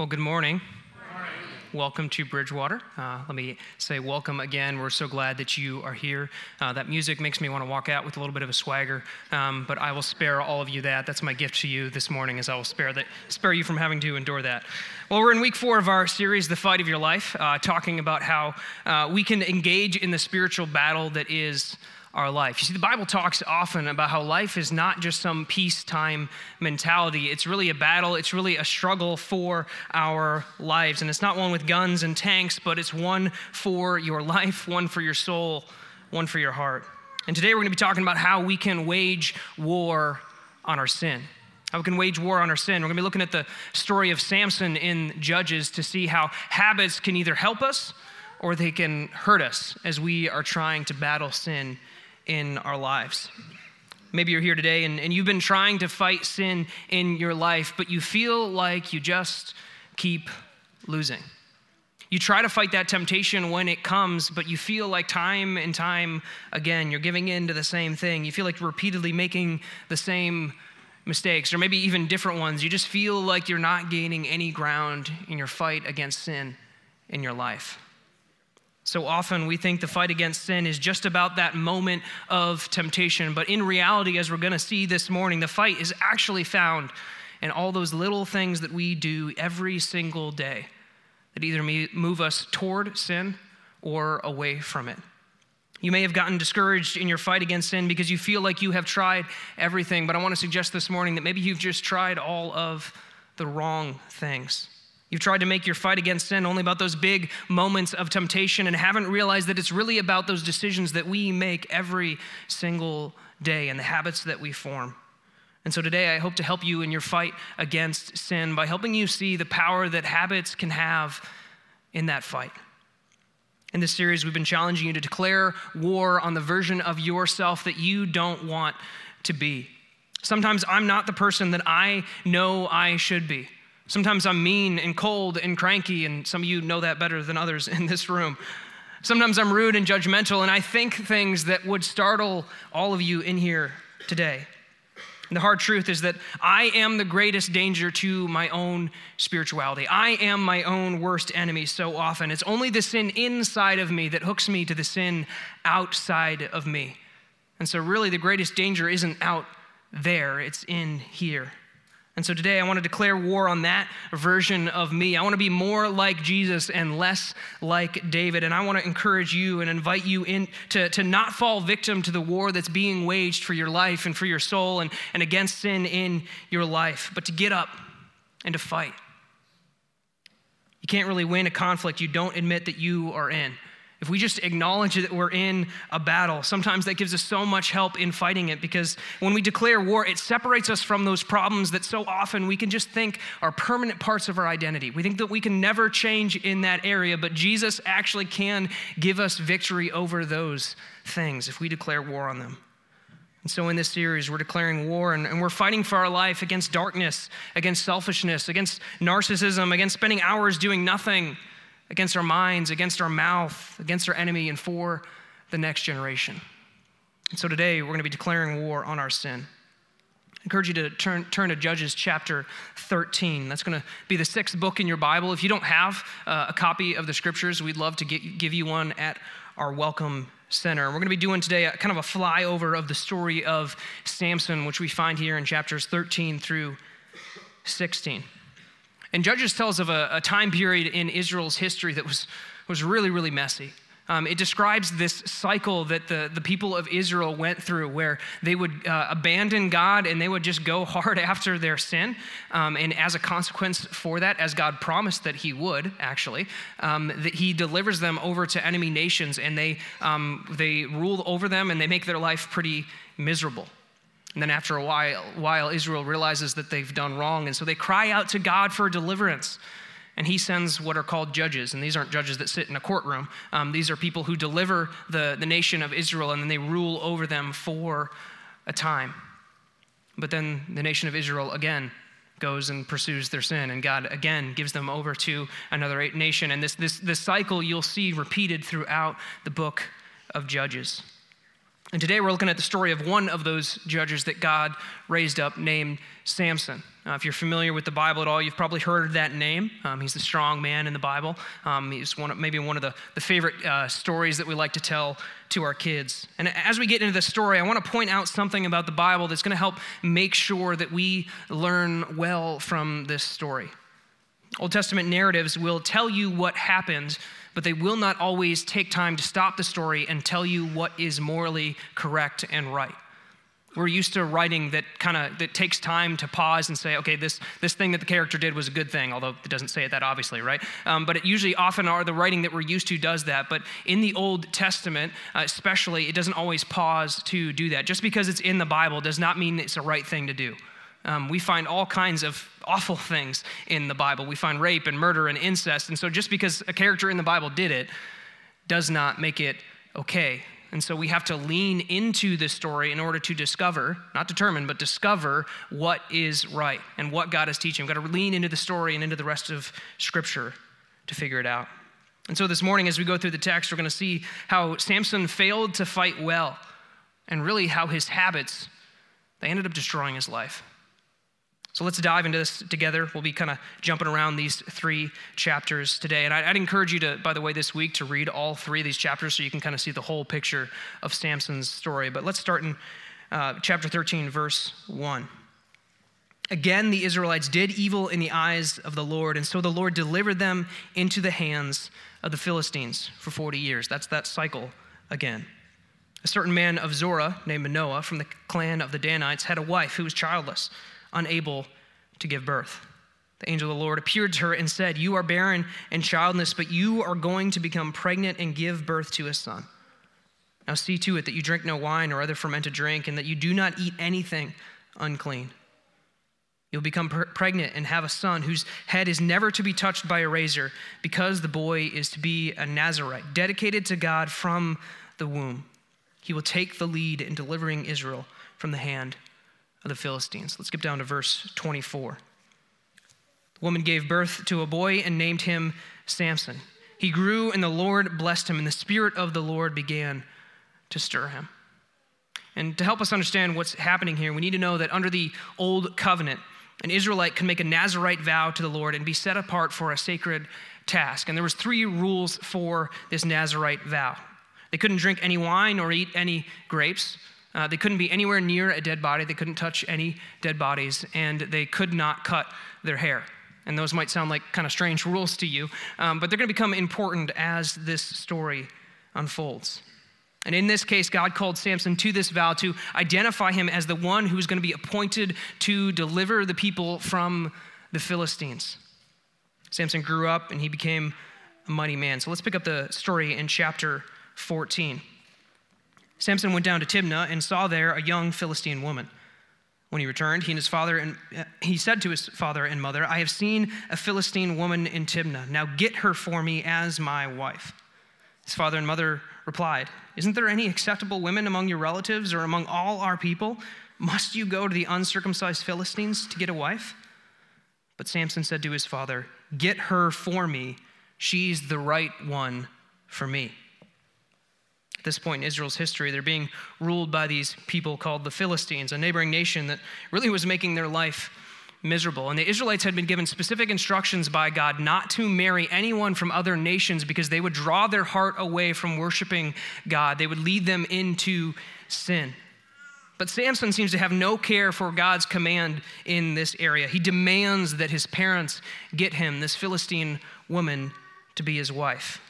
Well, good morning. Welcome to Bridgewater. Uh, let me say welcome again. We're so glad that you are here. Uh, that music makes me want to walk out with a little bit of a swagger, um, but I will spare all of you that. That's my gift to you this morning, as I will spare that, spare you from having to endure that. Well, we're in week four of our series, "The Fight of Your Life," uh, talking about how uh, we can engage in the spiritual battle that is our life. You see, the Bible talks often about how life is not just some peacetime mentality. It's really a battle, it's really a struggle for our lives. And it's not one with guns and tanks, but it's one for your life, one for your soul, one for your heart. And today we're going to be talking about how we can wage war on our sin. How we can wage war on our sin. We're going to be looking at the story of Samson in Judges to see how habits can either help us or they can hurt us as we are trying to battle sin in our lives. Maybe you're here today and, and you've been trying to fight sin in your life, but you feel like you just keep losing. You try to fight that temptation when it comes, but you feel like time and time again, you're giving in to the same thing. You feel like repeatedly making the same mistakes, or maybe even different ones. You just feel like you're not gaining any ground in your fight against sin in your life. So often we think the fight against sin is just about that moment of temptation. But in reality, as we're going to see this morning, the fight is actually found in all those little things that we do every single day that either move us toward sin or away from it. You may have gotten discouraged in your fight against sin because you feel like you have tried everything, but I want to suggest this morning that maybe you've just tried all of the wrong things. You've tried to make your fight against sin only about those big moments of temptation and haven't realized that it's really about those decisions that we make every single day and the habits that we form. And so today, I hope to help you in your fight against sin by helping you see the power that habits can have in that fight. In this series, we've been challenging you to declare war on the version of yourself that you don't want to be. Sometimes I'm not the person that I know I should be. Sometimes I'm mean and cold and cranky, and some of you know that better than others in this room. Sometimes I'm rude and judgmental, and I think things that would startle all of you in here today. And the hard truth is that I am the greatest danger to my own spirituality. I am my own worst enemy so often. It's only the sin inside of me that hooks me to the sin outside of me. And so, really, the greatest danger isn't out there, it's in here. And so today I want to declare war on that version of me. I want to be more like Jesus and less like David. And I want to encourage you and invite you in to, to not fall victim to the war that's being waged for your life and for your soul and, and against sin in your life, but to get up and to fight. You can't really win a conflict you don't admit that you are in. If we just acknowledge that we're in a battle, sometimes that gives us so much help in fighting it because when we declare war, it separates us from those problems that so often we can just think are permanent parts of our identity. We think that we can never change in that area, but Jesus actually can give us victory over those things if we declare war on them. And so, in this series, we're declaring war and, and, we're fighting for our life against darkness, against selfishness, against narcissism, against spending hours doing nothing against our minds, against our mouth, against our enemy, and for the next generation. And so today, we're going to be declaring war on our sin. I encourage you to turn, turn to Judges chapter 13. That's going to be the sixth book in your Bible. If you don't have uh, a copy of the scriptures, we'd love to get, give you one at our Welcome Center. We're going to be doing today a, kind of a flyover of the story of Samson, which we find here in chapters 13 through 16. And Judges tells of a, a time period in Israel's history that was, was really, really messy. Um, it describes this cycle that the, the people of Israel went through where they would uh, abandon God and they would just go hard after their sin. Um, and as a consequence for that, as God promised that He would, actually, um, that He delivers them over to enemy nations and they, um, they rule over them and they make their life pretty miserable. And then after a while, while, Israel realizes that they've done wrong, and so they cry out to God for deliverance. And he sends what are called judges, and these aren't judges that sit in a courtroom. Um, these are people who deliver the, the nation of Israel, and then they rule over them for a time. But then the nation of Israel again goes and pursues their sin, and God again gives them over to another nation. And this, this, this cycle you'll see repeated throughout the book of Judges. And today we're looking at the story of one of those judges that God raised up named Samson. Uh, if you're familiar with the Bible at all, you've probably heard that name. Um, he's the strong man in the Bible. Um, he's one of, maybe one of the, the favorite uh, stories that we like to tell to our kids. And as we get into the story, I want to point out something about the Bible that's going to help make sure that we learn well from this story. Old Testament narratives will tell you what happened, but they will not always take time to stop the story and tell you what is morally correct and right. We're used to writing that kind of that takes time to pause and say, okay, this this thing that the character did was a good thing, although it doesn't say it that obviously, right? Um, but it usually often are the writing that we're used to does that. But in the Old Testament, uh, especially, it doesn't always pause to do that. Just because it's in the Bible does not mean it's the right thing to do. Um, we find all kinds of awful things in the Bible. We find rape and murder and incest. And so just because a character in the Bible did it does not make it okay. And so we have to lean into this story in order to discover, not determine, but discover what is right and what God is teaching. We've got to lean into the story and into the rest of Scripture to figure it out. And so this morning, as we go through the text, we're going to see how Samson failed to fight well and really how his habits, they ended up destroying his life. So let's dive into this together. We'll be kind of jumping around these three chapters today. And I'd encourage you to, by the way, this week to read all three of these chapters so you can kind of see the whole picture of Samson's story. But let's start in uh, chapter 13, verse 1. Again, the Israelites did evil in the eyes of the Lord, and so the Lord delivered them into the hands of the Philistines for 40 years. That's that cycle again. A certain man of Zorah named Manoah from the clan of the Danites had a wife who was childless unable to give birth. The angel of the Lord appeared to her and said, You are barren and childless, but you are going to become pregnant and give birth to a son. Now see to it that you drink no wine or other fermented drink, and that you do not eat anything unclean. You'll become pregnant and have a son whose head is never to be touched by a razor, because the boy is to be a Nazarite, dedicated to God from the womb. He will take the lead in delivering Israel from the hand of the Philistines. Let's skip down to verse 24. The woman gave birth to a boy and named him Samson. He grew, and the Lord blessed him, and the Spirit of the Lord began to stir him. And to help us understand what's happening here, we need to know that under the Old Covenant, an Israelite can make a Nazarite vow to the Lord and be set apart for a sacred task. And there was three rules for this Nazarite vow. They couldn't drink any wine or eat any grapes. Uh, they couldn't be anywhere near a dead body. They couldn't touch any dead bodies, and they could not cut their hair. And those might sound like kind of strange rules to you, um, but they're going to become important as this story unfolds. And in this case, God called Samson to this vow to identify him as the one who was going to be appointed to deliver the people from the Philistines. Samson grew up and he became a mighty man. So let's pick up the story in chapter 14. Samson went down to Timnah and saw there a young Philistine woman. When he returned, he and his father and uh, he said to his father and mother, "I have seen a Philistine woman in Timnah. Now get her for me as my wife." His father and mother replied, "Isn't there any acceptable women among your relatives or among all our people? Must you go to the uncircumcised Philistines to get a wife?" But Samson said to his father, "Get her for me. She's the right one for me." At this point in Israel's history, they're being ruled by these people called the Philistines, a neighboring nation that really was making their life miserable. And the Israelites had been given specific instructions by God not to marry anyone from other nations because they would draw their heart away from worshiping God. They would lead them into sin. But Samson seems to have no care for God's command in this area. He demands that his parents get him, this Philistine woman, to be his wife.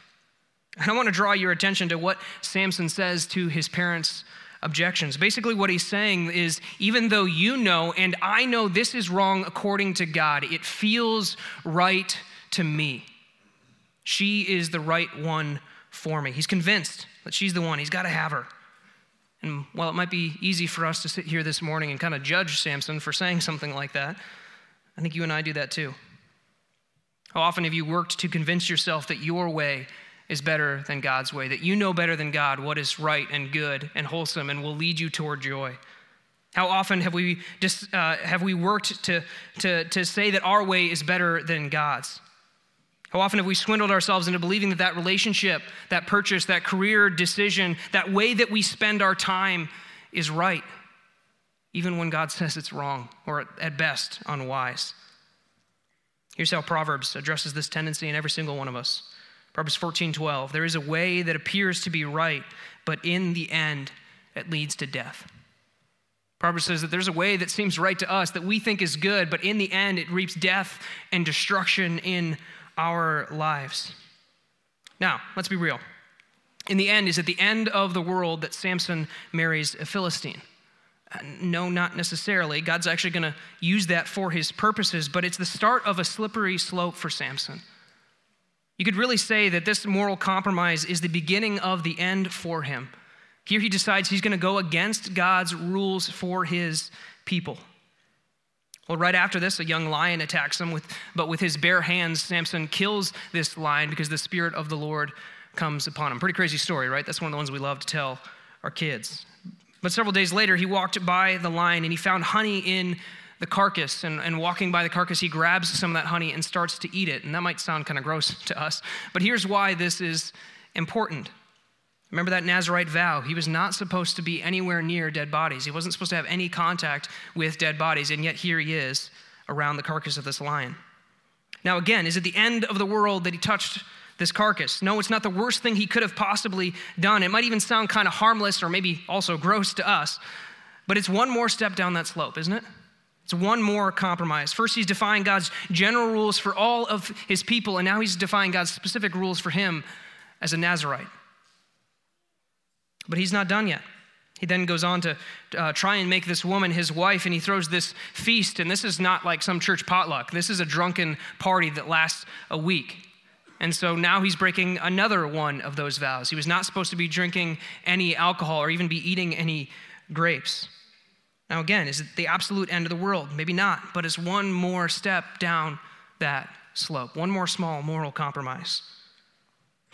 And I want to draw your attention to what Samson says to his parents' objections. Basically, what he's saying is even though you know and I know this is wrong according to God, it feels right to me. She is the right one for me. He's convinced that she's the one, he's got to have her. And while it might be easy for us to sit here this morning and kind of judge Samson for saying something like that, I think you and I do that too. How often have you worked to convince yourself that your way is better than God's way, that you know better than God what is right and good and wholesome and will lead you toward joy. How often have we, just, uh, have we worked to, to, to say that our way is better than God's? How often have we swindled ourselves into believing that that relationship, that purchase, that career decision, that way that we spend our time is right? even when God says it's wrong or at best unwise. Here's how Proverbs addresses this tendency in every single one of us. Proverbs 14 12. There is a way that appears to be right, but in the end, it leads to death. Proverbs says that there's a way that seems right to us that we think is good, but in the end, it reaps death and destruction in our lives. Now, let's be real. In the end, is at the end of the world that Samson marries a Philistine? Uh, no, not necessarily. God's actually going to use that for his purposes, but it's the start of a slippery slope for Samson. You could really say that this moral compromise is the beginning of the end for him. Here he decides he's going to go against God's rules for his people. Well, right after this, a young lion attacks him, with, but with his bare hands, Samson kills this lion because the Spirit of the Lord comes upon him. Pretty crazy story, right? That's one of the ones we love to tell our kids. But several days later, he walked by the lion and he found honey in the carcass. And, and walking by the carcass, he grabs some of that honey and starts to eat it. And that might sound kind of gross to us, but here's why this is important. Remember that Nazarite vow? He was not supposed to be anywhere near dead bodies. He wasn't supposed to have any contact with dead bodies, and yet here he is around the carcass of this lion. Now, again, is it the end of the world that he touched this carcass? No, it's not the worst thing he could have possibly done. It might even sound kind of harmless or maybe also gross to us, but it's one more step down that slope, isn't it? It's one more compromise. First, he's defying God's general rules for all of his people, and now he's defying God's specific rules for him as a Nazarite. But he's not done yet. He then goes on to uh, try and make this woman his wife, and he throws this feast. And this is not like some church potluck, this is a drunken party that lasts a week. And so now he's breaking another one of those vows. He was not supposed to be drinking any alcohol or even be eating any grapes. Now, again, is it the absolute end of the world? Maybe not, but it's one more step down that slope, one more small moral compromise.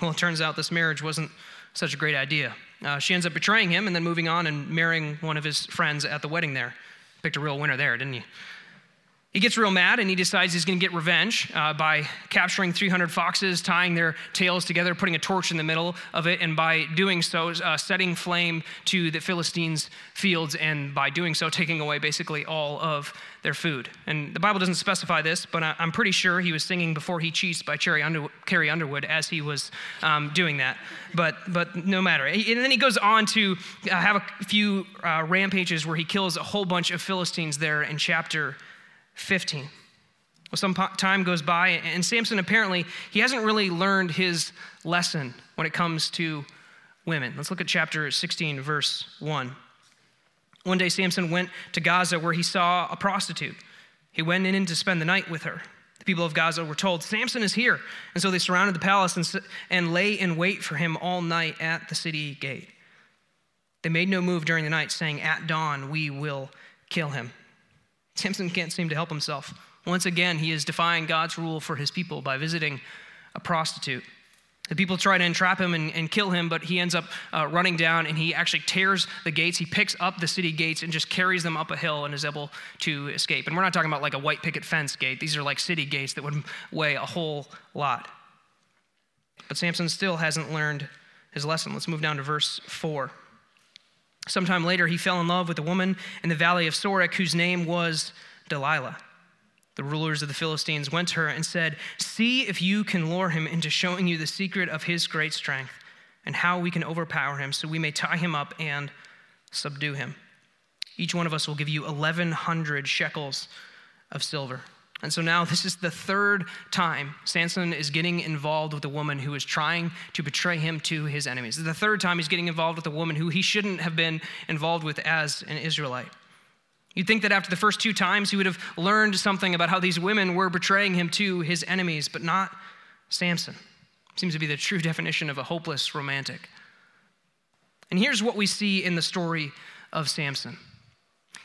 Well, it turns out this marriage wasn't such a great idea. Uh, she ends up betraying him and then moving on and marrying one of his friends at the wedding there. Picked a real winner there, didn't he? He gets real mad and he decides he's going to get revenge uh, by capturing 300 foxes, tying their tails together, putting a torch in the middle of it, and by doing so, uh, setting flame to the Philistines' fields, and by doing so, taking away basically all of their food. And the Bible doesn't specify this, but I, am pretty sure he was singing Before He Cheats by Under, Carrie Underwood as he was um, doing that. But, but no matter. And then he goes on to uh, have a few uh, rampages where he kills a whole bunch of Philistines there in chapter 15. Well, some time goes by, and Samson apparently, he hasn't really learned his lesson when it comes to women. Let's look at chapter 16, verse 1. One day, Samson went to Gaza where he saw a prostitute. He went in to spend the night with her. The people of Gaza were told, Samson is here. And so they surrounded the palace and, and lay in wait for him all night at the city gate. They made no move during the night, saying, At dawn, we will kill him. Samson can't seem to help himself. Once again, he is defying God's rule for his people by visiting a prostitute. The people try to entrap him and, and kill him, but he ends up uh, running down and he actually tears the gates. He picks up the city gates and just carries them up a hill and is able to escape. And we're not talking about like a white picket fence gate, these are like city gates that would weigh a whole lot. But Samson still hasn't learned his lesson. Let's move down to verse 4. Sometime later, he fell in love with a woman in the valley of Sorek whose name was Delilah. The rulers of the Philistines went to her and said, See if you can lure him into showing you the secret of his great strength and how we can overpower him so we may tie him up and subdue him. Each one of us will give you 1,100 shekels of silver. And so now this is the third time Samson is getting involved with a woman who is trying to betray him to his enemies. The third time he's getting involved with a woman who he shouldn't have been involved with as an Israelite. You'd think that after the first two times he would have learned something about how these women were betraying him to his enemies, but not Samson. Seems to be the true definition of a hopeless romantic. And here's what we see in the story of Samson.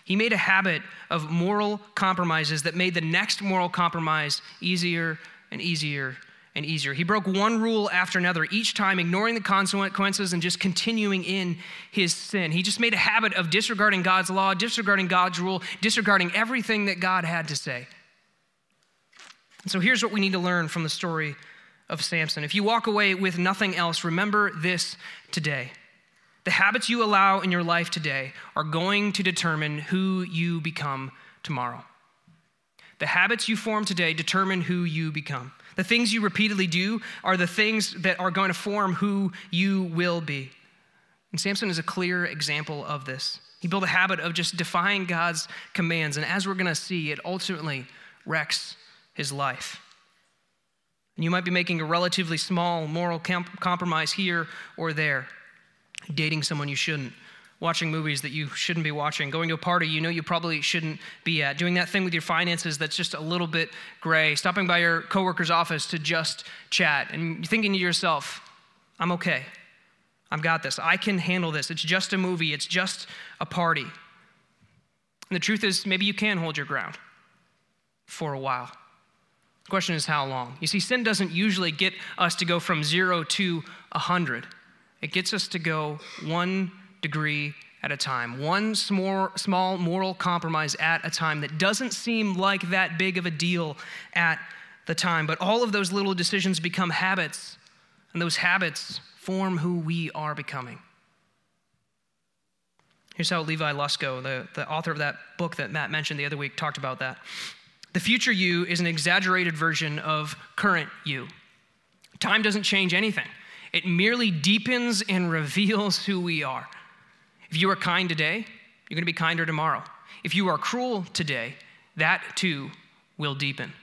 He made a habit of moral compromises that made the next moral compromise easier and easier and easier. He broke one rule after another, each time ignoring the consequences and just continuing in his sin. He just made a habit of disregarding God's law, disregarding God's rule, disregarding everything that God had to say. And so here's what we need to learn from the story of Samson. If you walk away with nothing else, remember this today. The habits you allow in your life today are going to determine who you become tomorrow. The habits you form today determine who you become. The things you repeatedly do are the things that are going to form who you will be. And Samson is a clear example of this. He built a habit of just defying God's commands, and as we're going to see, it ultimately wrecks his life. And you might be making a relatively small moral comp- compromise here or there dating someone you shouldn't, watching movies that you shouldn't be watching, going to a party you know you probably shouldn't be at, doing that thing with your finances that's just a little bit gray, stopping by your coworker's office to just chat, and thinking to yourself, I'm okay. I've got this. I can handle this. It's just a movie, it's just a party. And the truth is, maybe you can hold your ground for a while. The question is, how long? You see, sin doesn't usually get us to go from zero to a 100. It gets us to go one degree at a time, one small, small moral compromise at a time that doesn't seem like that big of a deal at the time. But all of those little decisions become habits, and those habits form who we are becoming. Here's how Levi Lusko, the, the author of that book that Matt mentioned the other week, talked about that. The future you is an exaggerated version of current you. Time doesn't change anything. It merely deepens and reveals who we are. If you are kind today, you're going to be kinder tomorrow. If you are cruel today, that too will deepen.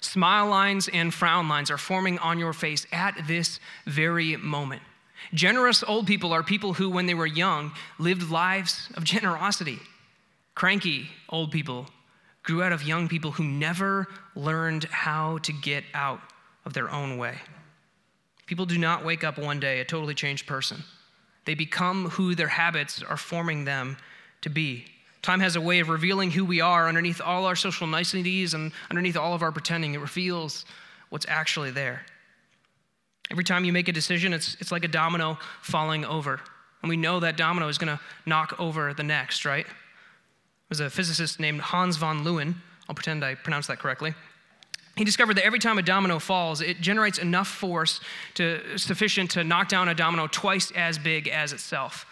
Smile lines and frown lines are forming on your face at this very moment. Generous old people are people who, when they were young, lived lives of generosity. Cranky old people grew out of young people who never learned how to get out of their own way. People do not wake up one day a totally changed person. They become who their habits are forming them to be. Time has a way of revealing who we are underneath all our social niceties and underneath all of our pretending. It reveals what's actually there. Every time you make a decision, it's, it's like a domino falling over. And we know that domino is going to knock over the next, right? There's a physicist named Hans von Leeuwen. I'll pretend I pronounced that correctly. He discovered that every time a domino falls, it generates enough force to, sufficient to knock down a domino twice as big as itself.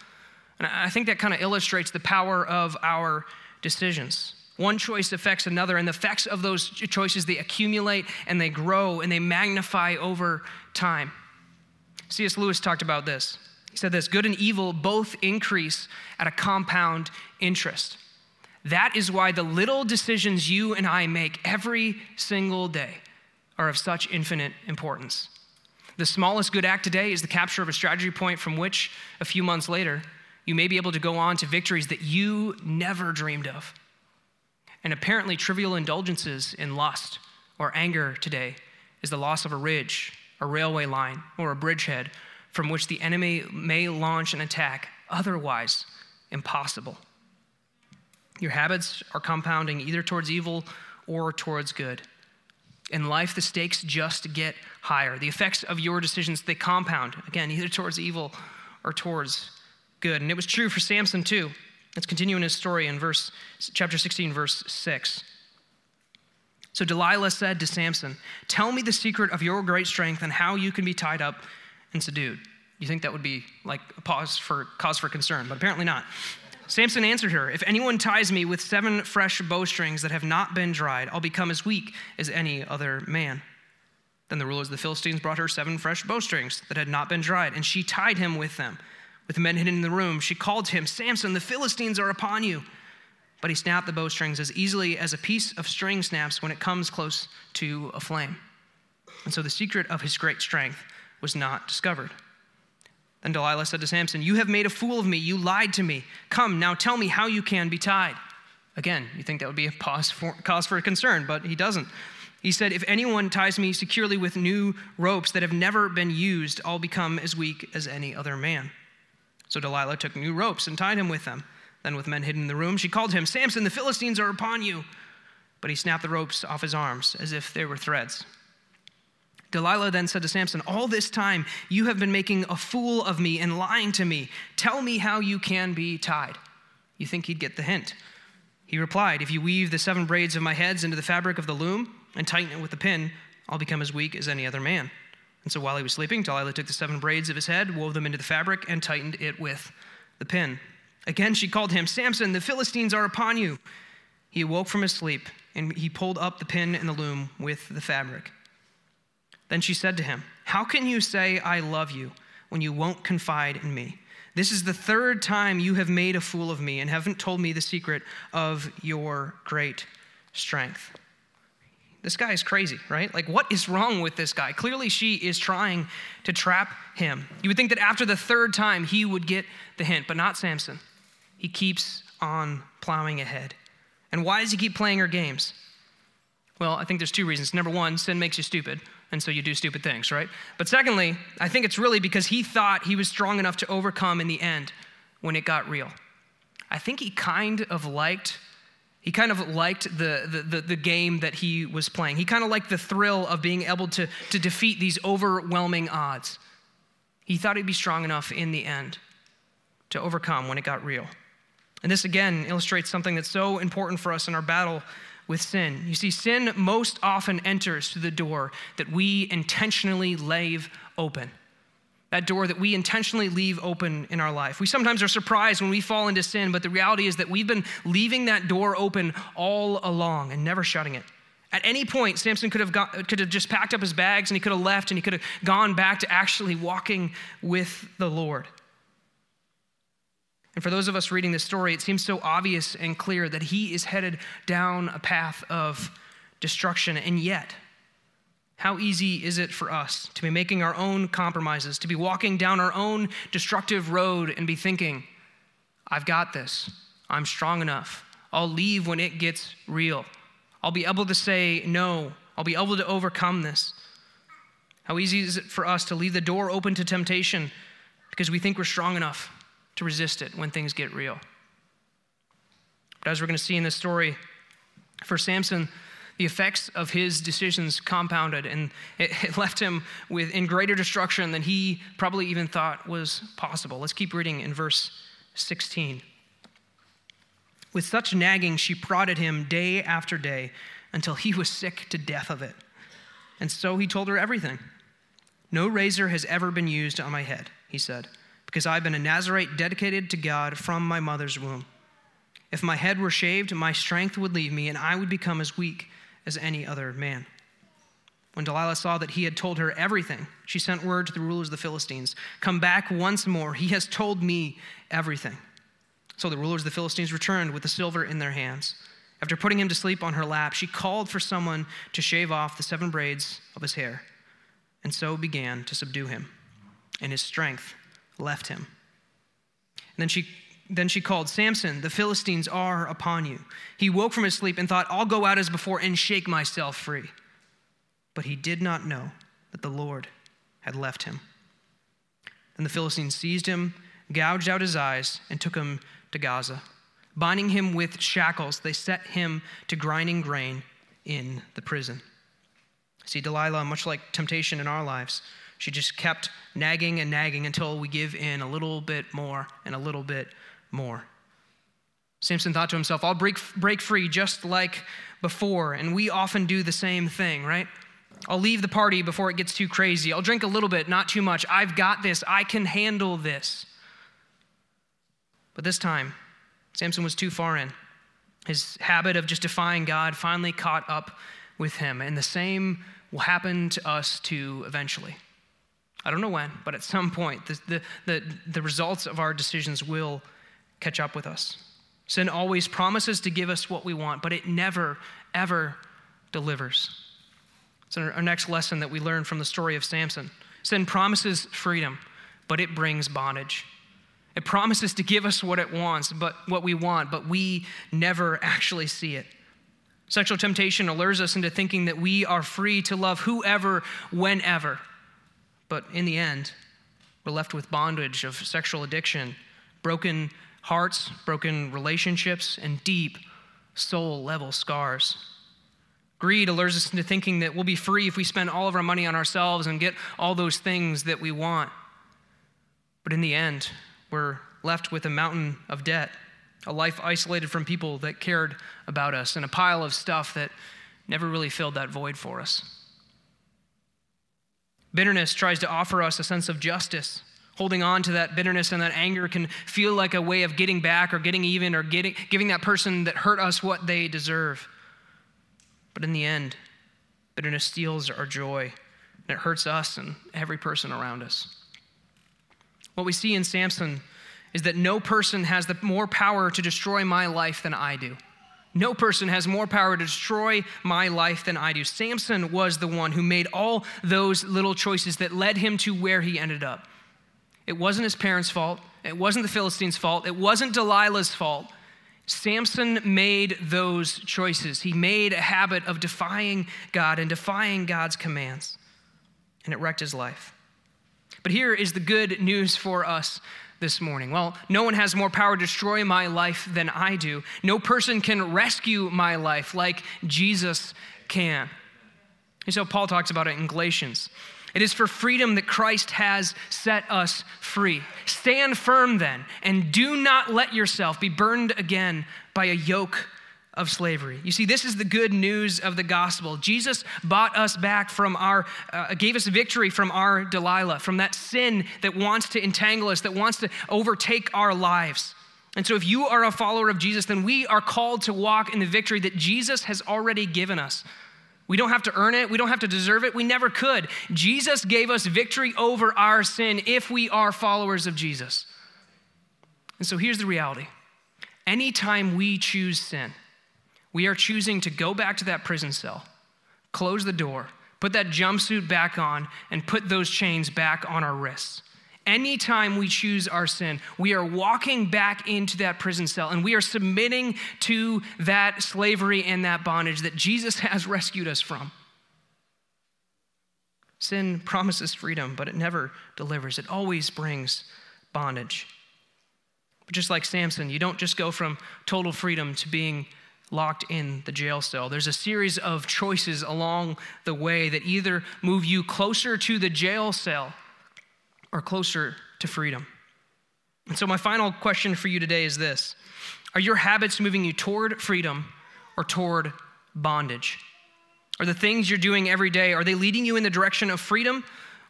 And I think that kind of illustrates the power of our decisions. One choice affects another, and the effects of those choices they accumulate and they grow and they magnify over time. C.S. Lewis talked about this. He said this good and evil both increase at a compound interest. That is why the little decisions you and I make every single day are of such infinite importance. The smallest good act today is the capture of a strategy point from which, a few months later, you may be able to go on to victories that you never dreamed of. And apparently, trivial indulgences in lust or anger today is the loss of a ridge, a railway line, or a bridgehead from which the enemy may launch an attack otherwise impossible. Your habits are compounding either towards evil or towards good. In life, the stakes just get higher. The effects of your decisions, they compound, again, either towards evil or towards good. And it was true for Samson too. Let's continue in his story in verse chapter 16, verse 6. So Delilah said to Samson, Tell me the secret of your great strength and how you can be tied up and subdued. You think that would be like a pause for cause for concern, but apparently not. Samson answered her, If anyone ties me with seven fresh bowstrings that have not been dried, I'll become as weak as any other man. Then the rulers of the Philistines brought her seven fresh bowstrings that had not been dried, and she tied him with them. With the men hidden in the room, she called to him, Samson, the Philistines are upon you. But he snapped the bowstrings as easily as a piece of string snaps when it comes close to a flame. And so the secret of his great strength was not discovered. Then Delilah said to Samson, You have made a fool of me. You lied to me. Come, now tell me how you can be tied. Again, you think that would be a cause for, cause for concern, but he doesn't. He said, If anyone ties me securely with new ropes that have never been used, I'll become as weak as any other man. So Delilah took new ropes and tied him with them. Then, with men hidden in the room, she called him, Samson, the Philistines are upon you. But he snapped the ropes off his arms as if they were threads. Delilah then said to Samson, All this time you have been making a fool of me and lying to me. Tell me how you can be tied. You think he'd get the hint. He replied, If you weave the seven braids of my heads into the fabric of the loom and tighten it with the pin, I'll become as weak as any other man. And so while he was sleeping, Delilah took the seven braids of his head, wove them into the fabric, and tightened it with the pin. Again, she called him, Samson, the Philistines are upon you. He awoke from his sleep, and he pulled up the pin in the loom with the fabric. Then she said to him, How can you say, I love you, when you won't confide in me? This is the third time you have made a fool of me and haven't told me the secret of your great strength. This guy is crazy, right? Like, what is wrong with this guy? Clearly, she is trying to trap him. You would think that after the third time, he would get the hint, but not Samson. He keeps on plowing ahead. And why does he keep playing her games? Well, I think there's two reasons. Number one, sin makes you stupid, and so you do stupid things, right? But secondly, I think it's really because he thought he was strong enough to overcome in the end when it got real. I think he kind of liked he kind of liked the, the, the, the, game that he was playing. He kind of liked the thrill of being able to, to defeat these overwhelming odds. He thought he'd be strong enough in the end to overcome when it got real. And this again illustrates something that's so important for us in our battle with sin. You see, sin most often enters through the door that we intentionally leave open that door that we intentionally leave open in our life. We sometimes are surprised when we fall into sin, but the reality is that we've been leaving that door open all along and never shutting it. At any point, Samson could have, got, could have just packed up his bags and he could have left and he could have gone back to actually walking with the Lord. And for those of us reading this story, it seems so obvious and clear that he is headed down a path of destruction, and yet, how easy is it for us to be making our own compromises, to be walking down our own destructive road and be thinking, I've got this. I'm strong enough. I'll leave when it gets real. I'll be able to say no. I'll be able to overcome this. How easy is it for us to leave the door open to temptation because we think we're strong enough to resist it when things get real? But as we're going to see in this story, for Samson, the effects of his decisions compounded, and it, it left him with in greater destruction than he probably even thought was possible. Let's keep reading in verse 16. With such nagging, she prodded him day after day until he was sick to death of it. And so he told her everything. No razor has ever been used on my head, he said, because I've been a Nazarite dedicated to God from my mother's womb. If my head were shaved, my strength would leave me, and I would become as weak as any other man. When Delilah saw that he had told her everything, she sent word to the rulers of the Philistines Come back once more. He has told me everything. So the rulers of the Philistines returned with the silver in their hands. After putting him to sleep on her lap, she called for someone to shave off the seven braids of his hair, and so began to subdue him, and his strength left him. And then she then she called, Samson, the Philistines are upon you. He woke from his sleep and thought, I'll go out as before and shake myself free. But he did not know that the Lord had left him. Then the Philistines seized him, gouged out his eyes, and took him to Gaza. Binding him with shackles, they set him to grinding grain in the prison. See, Delilah, much like temptation in our lives, she just kept nagging and nagging until we give in a little bit more and a little bit more. Samson thought to himself, I'll break, break free just like before. And we often do the same thing, right? I'll leave the party before it gets too crazy. I'll drink a little bit, not too much. I've got this. I can handle this. But this time, Samson was too far in. His habit of just defying God finally caught up with him. And the same will happen to us too eventually. I don't know when, but at some point, the, the, the, the results of our decisions will catch up with us. Sin always promises to give us what we want, but it never, ever delivers. It's our next lesson that we learn from the story of Samson. Sin promises freedom, but it brings bondage. It promises to give us what it wants, but what we want, but we never actually see it. Sexual temptation allures us into thinking that we are free to love whoever, whenever. But in the end, we're left with bondage of sexual addiction, broken hearts, broken relationships, and deep soul level scars. Greed allures us into thinking that we'll be free if we spend all of our money on ourselves and get all those things that we want. But in the end, we're left with a mountain of debt, a life isolated from people that cared about us, and a pile of stuff that never really filled that void for us. Bitterness tries to offer us a sense of justice. Holding on to that bitterness and that anger can feel like a way of getting back or getting even or getting, giving that person that hurt us what they deserve. But in the end, bitterness steals our joy and it hurts us and every person around us. What we see in Samson is that no person has the more power to destroy my life than I do. No person has more power to destroy my life than I do. Samson was the one who made all those little choices that led him to where he ended up. It wasn't his parents' fault. It wasn't the Philistines' fault. It wasn't Delilah's fault. Samson made those choices. He made a habit of defying God and defying God's commands, and it wrecked his life. But here is the good news for us this morning? Well, no one has more power to destroy my life than I do. No person can rescue my life like Jesus can. And so Paul talks about it in Galatians. It is for freedom that Christ has set us free. Stand firm then, and do not let yourself be burned again by a yoke of slavery. You see, this is the good news of the gospel. Jesus bought us back from our, uh, gave us victory from our Delilah, from that sin that wants to entangle us, that wants to overtake our lives. And so, if you are a follower of Jesus, then we are called to walk in the victory that Jesus has already given us. We don't have to earn it. We don't have to deserve it. We never could. Jesus gave us victory over our sin if we are followers of Jesus. And so here's the reality anytime we choose sin, we are choosing to go back to that prison cell, close the door, put that jumpsuit back on, and put those chains back on our wrists. Anytime we choose our sin, we are walking back into that prison cell and we are submitting to that slavery and that bondage that Jesus has rescued us from. Sin promises freedom, but it never delivers. It always brings bondage. But just like Samson, you don't just go from total freedom to being locked in the jail cell. There's a series of choices along the way that either move you closer to the jail cell or closer to freedom. And so, my final question for you today is this Are your habits moving you toward freedom or toward bondage? Are the things you're doing every day, are they leading you in the direction of freedom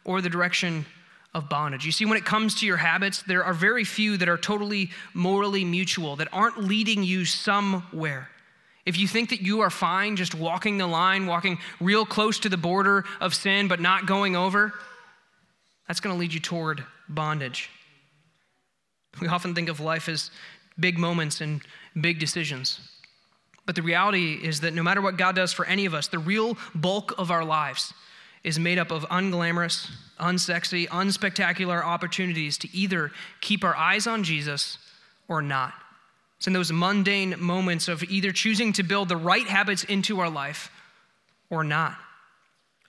or the direction of bondage? You see, when it comes to your habits, there are very few that are totally morally mutual, that aren't leading you somewhere. If you think that you are fine just walking the line, walking real close to the border of sin, but not going over, that's going to lead you toward bondage. We often think of life as big moments and big decisions. But the reality is that no matter what God does for any of us, the real bulk of our lives is made up of unglamorous, unsexy, unspectacular opportunities to either keep our eyes on Jesus or not. It's in those mundane moments of either choosing to build the right habits into our life or not.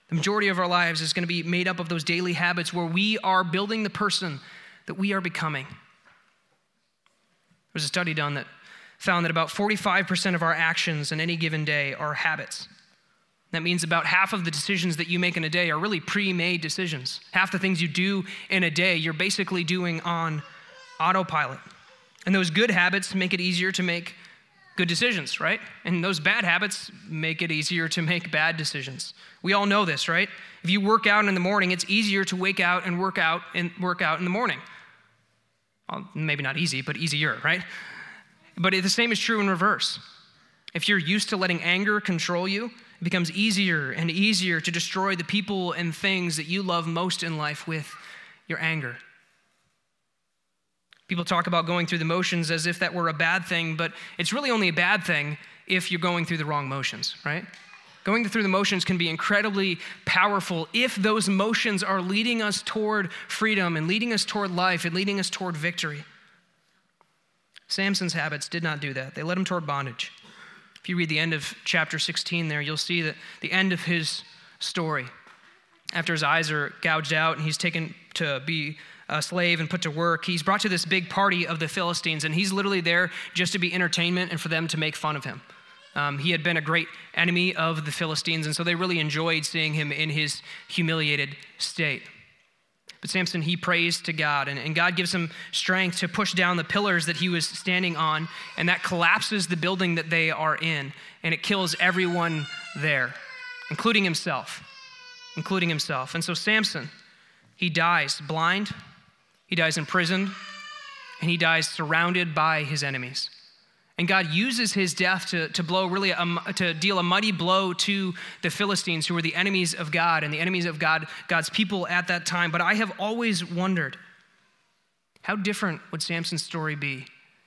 The majority of our lives is going to be made up of those daily habits where we are building the person that we are becoming. There was a study done that found that about 45% of our actions in any given day are habits. That means about half of the decisions that you make in a day are really pre made decisions. Half the things you do in a day, you're basically doing on autopilot. And those good habits make it easier to make good decisions, right? And those bad habits make it easier to make bad decisions. We all know this, right? If you work out in the morning, it's easier to wake out and work out and work out in the morning. Well, maybe not easy, but easier, right? But the same is true in reverse. If you're used to letting anger control you, it becomes easier and easier to destroy the people and things that you love most in life with your anger. People talk about going through the motions as if that were a bad thing, but it's really only a bad thing if you're going through the wrong motions, right? Going through the motions can be incredibly powerful if those motions are leading us toward freedom and leading us toward life and leading us toward victory. Samson's habits did not do that, they led him toward bondage. If you read the end of chapter 16 there, you'll see that the end of his story. After his eyes are gouged out and he's taken to be a slave and put to work. He's brought to this big party of the Philistines, and he's literally there just to be entertainment and for them to make fun of him. Um, he had been a great enemy of the Philistines, and so they really enjoyed seeing him in his humiliated state. But Samson, he prays to God, and, and God gives him strength to push down the pillars that he was standing on, and that collapses the building that they are in, and it kills everyone there, including himself. including himself. And so Samson, he dies blind, he dies imprisoned, and he dies surrounded by his enemies. And God uses his death to, to blow really a, to deal a mighty blow to the Philistines, who were the enemies of God and the enemies of God, God's people at that time. But I have always wondered how different would Samson's story be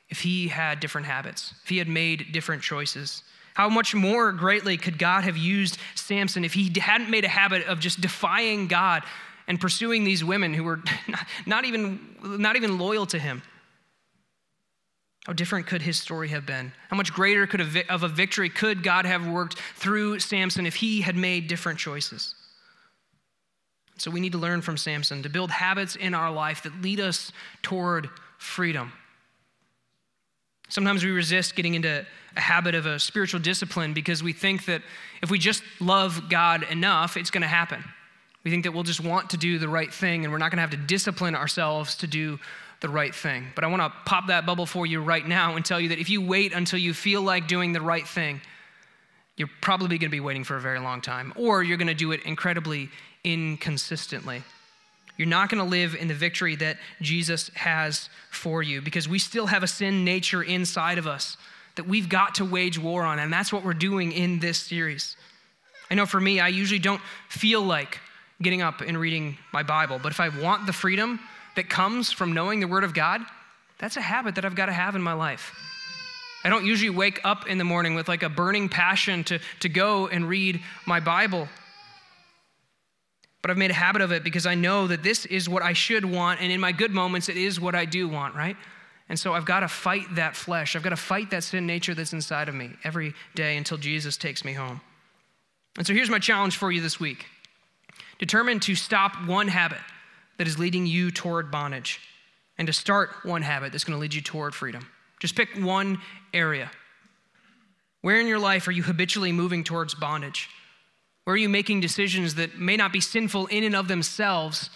if he had different habits, if he had made different choices? How much more greatly could God have used Samson if he hadn't made a habit of just defying God and pursuing these women who were not even, not even loyal to him? How different could his story have been? How much greater could a, of a victory could God have worked through Samson if he had made different choices? So we need to learn from Samson to build habits in our life that lead us toward freedom. Sometimes we resist getting into a habit of a spiritual discipline because we think that if we just love God enough, it's going to happen. We think that we'll just want to do the right thing and we're not going to have to discipline ourselves to do the right thing. But I want to pop that bubble for you right now and tell you that if you wait until you feel like doing the right thing, you're probably going to be waiting for a very long time, or you're going to do it incredibly inconsistently. You're not going to live in the victory that Jesus has for you because we still have a sin nature inside of us that we've got to wage war on, and that's what we're doing in this series. I know for me, I usually don't feel like getting up and reading my Bible, but if I want the freedom that comes from knowing the Word of God, that's a habit that I've got to have in my life. I don't usually wake up in the morning with like a burning passion to, to go and read my Bible. But I've made a habit of it because I know that this is what I should want, and in my good moments, it is what I do want, right? And so I've got to fight that flesh. I've got to fight that sin nature that's inside of me every day until Jesus takes me home. And so here's my challenge for you this week determine to stop one habit that is leading you toward bondage and to start one habit that's going to lead you toward freedom. Just pick one area. Where in your life are you habitually moving towards bondage? Where are you making decisions that may not be sinful in and of themselves,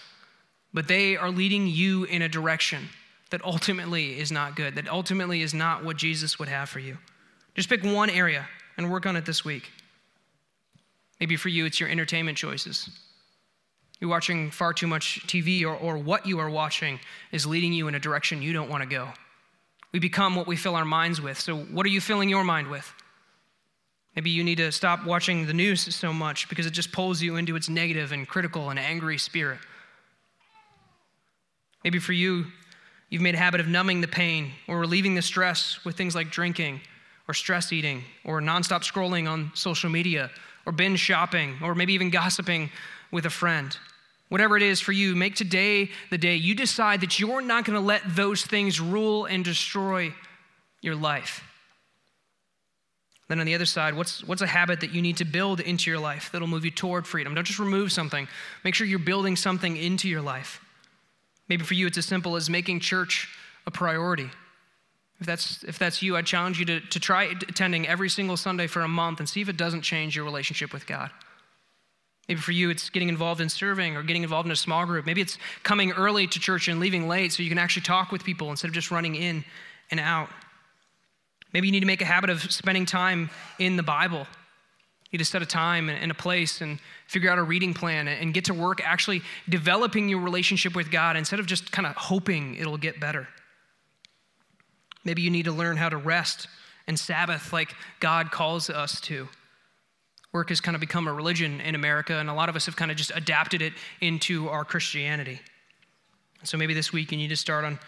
but they are leading you in a direction that ultimately is not good, that ultimately is not what Jesus would have for you? Just pick one area and work on it this week. Maybe for you, it's your entertainment choices. You're watching far too much TV, or, or what you are watching is leading you in a direction you don't want to go. We become what we fill our minds with. So, what are you filling your mind with? Maybe you need to stop watching the news so much because it just pulls you into its negative and critical and angry spirit. Maybe for you, you've made a habit of numbing the pain or relieving the stress with things like drinking or stress eating or nonstop scrolling on social media or binge shopping or maybe even gossiping with a friend. Whatever it is for you, make today the day you decide that you're not going to let those things rule and destroy your life. Then on the other side, what's, what's a habit that you need to build into your life that'll move you toward freedom? Don't just remove something, make sure you're building something into your life. Maybe for you, it's as simple as making church a priority. If that's, if that's you, I'd challenge you to, to try attending every single Sunday for a month and see if it doesn't change your relationship with God. Maybe for you, it's getting involved in serving or getting involved in a small group. Maybe it's coming early to church and leaving late so you can actually talk with people instead of just running in and out. Maybe you need to make a habit of spending time in the Bible. You need to set a time and a place and figure out a reading plan and get to work actually developing your relationship with God instead of just kind of hoping it'll get better. Maybe you need to learn how to rest and Sabbath like God calls us to. Work has kind of become a religion in America, and a lot of us have kind of just adapted it into our Christianity. So maybe this week you need to start on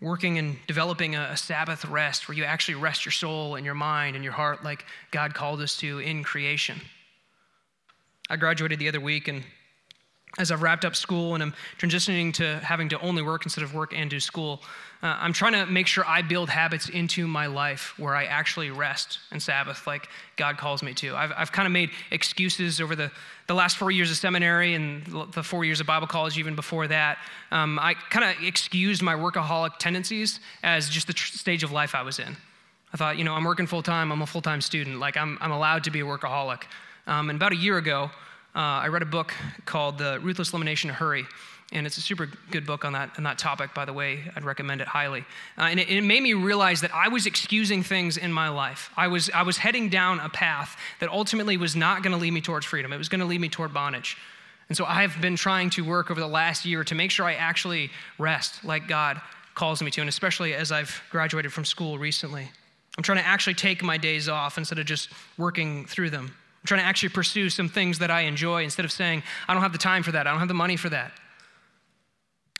working and developing a, a, Sabbath rest where you actually rest your soul and your mind and your heart like God called us to in creation. I graduated the other week, and as I've wrapped up school and I'm transitioning to having to only work instead of work and do school, uh, I'm trying to make sure I build habits into my life where I actually rest and Sabbath like God calls me to. I've, I've kind of made excuses over the, the last four years of seminary and the four years of Bible college, even before that. Um, I kind of excused my workaholic tendencies as just the tr- stage of life I was in. I thought, you know, I'm working full time, I'm a full time student, like I'm, I'm allowed to be a workaholic. Um, and about a year ago, uh, I read a book called The Ruthless Elimination of Hurry. And it's a super good book on that, on that topic, by the way. I'd recommend it highly. Uh, and it, it, made me realize that I was excusing things in my life. I was, I was heading down a path that ultimately was not going to lead me towards freedom, it was going to lead me toward bondage. And so I've been trying to work over the last year to make sure I actually rest like God calls me to, and especially as I've graduated from school recently. I'm trying to actually take my days off instead of just working through them. I'm trying to actually pursue some things that I enjoy instead of saying, I don't have the time for that, I don't have the money for that.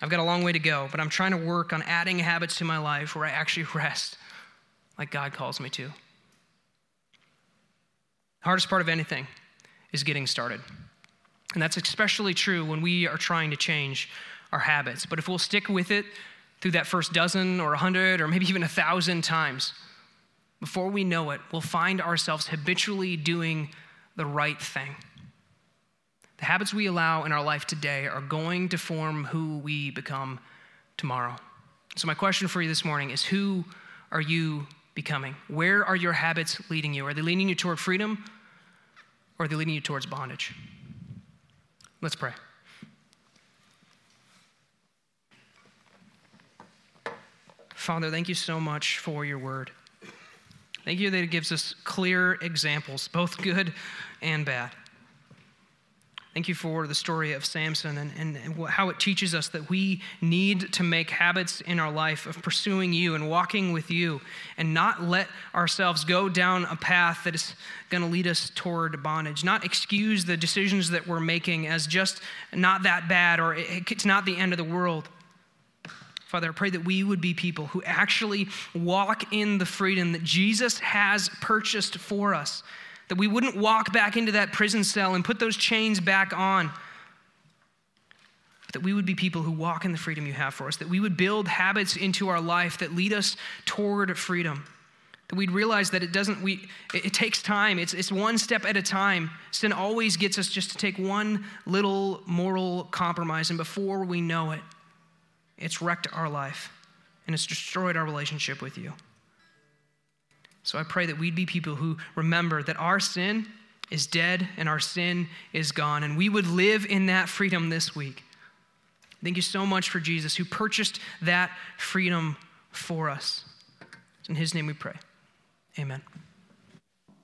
I've got a long way to go, but I'm trying to work on adding habits to my life where I actually rest like God calls me to. The hardest part of anything is getting started. And that's especially true when we are trying to change our habits. But if we'll stick with it through that first dozen or a hundred or maybe even a thousand times, before we know it, we'll find ourselves habitually doing the right thing. The habits we allow in our life today are going to form who we become tomorrow. So, my question for you this morning is who are you becoming? Where are your habits leading you? Are they leading you toward freedom or are they leading you towards bondage? Let's pray. Father, thank you so much for your word. Thank you that it gives us clear examples, both good and bad. Thank you for the story of Samson and, and, how it teaches us that we need to make habits in our life of pursuing you and walking with you and not let ourselves go down a path that is going to lead us toward bondage. Not excuse the decisions that we're making as just not that bad or it's not the end of the world. Father, I pray that we would be people who actually walk in the freedom that Jesus has purchased for us that we wouldn't walk back into that prison cell and put those chains back on. That we would be people who walk in the freedom you have for us, that we would build habits into our life that lead us toward freedom. That we'd realize that it doesn't, we, it, it takes time. It's, it's one step at a time. Sin always gets us just to take one little moral compromise, and before we know it, it's wrecked our life and it's destroyed our relationship with you. So I pray that we'd be people who remember that our sin is dead and our sin is gone, and we would live in that freedom this week. Thank you so much for Jesus who purchased that freedom for us. In his name we pray. Amen.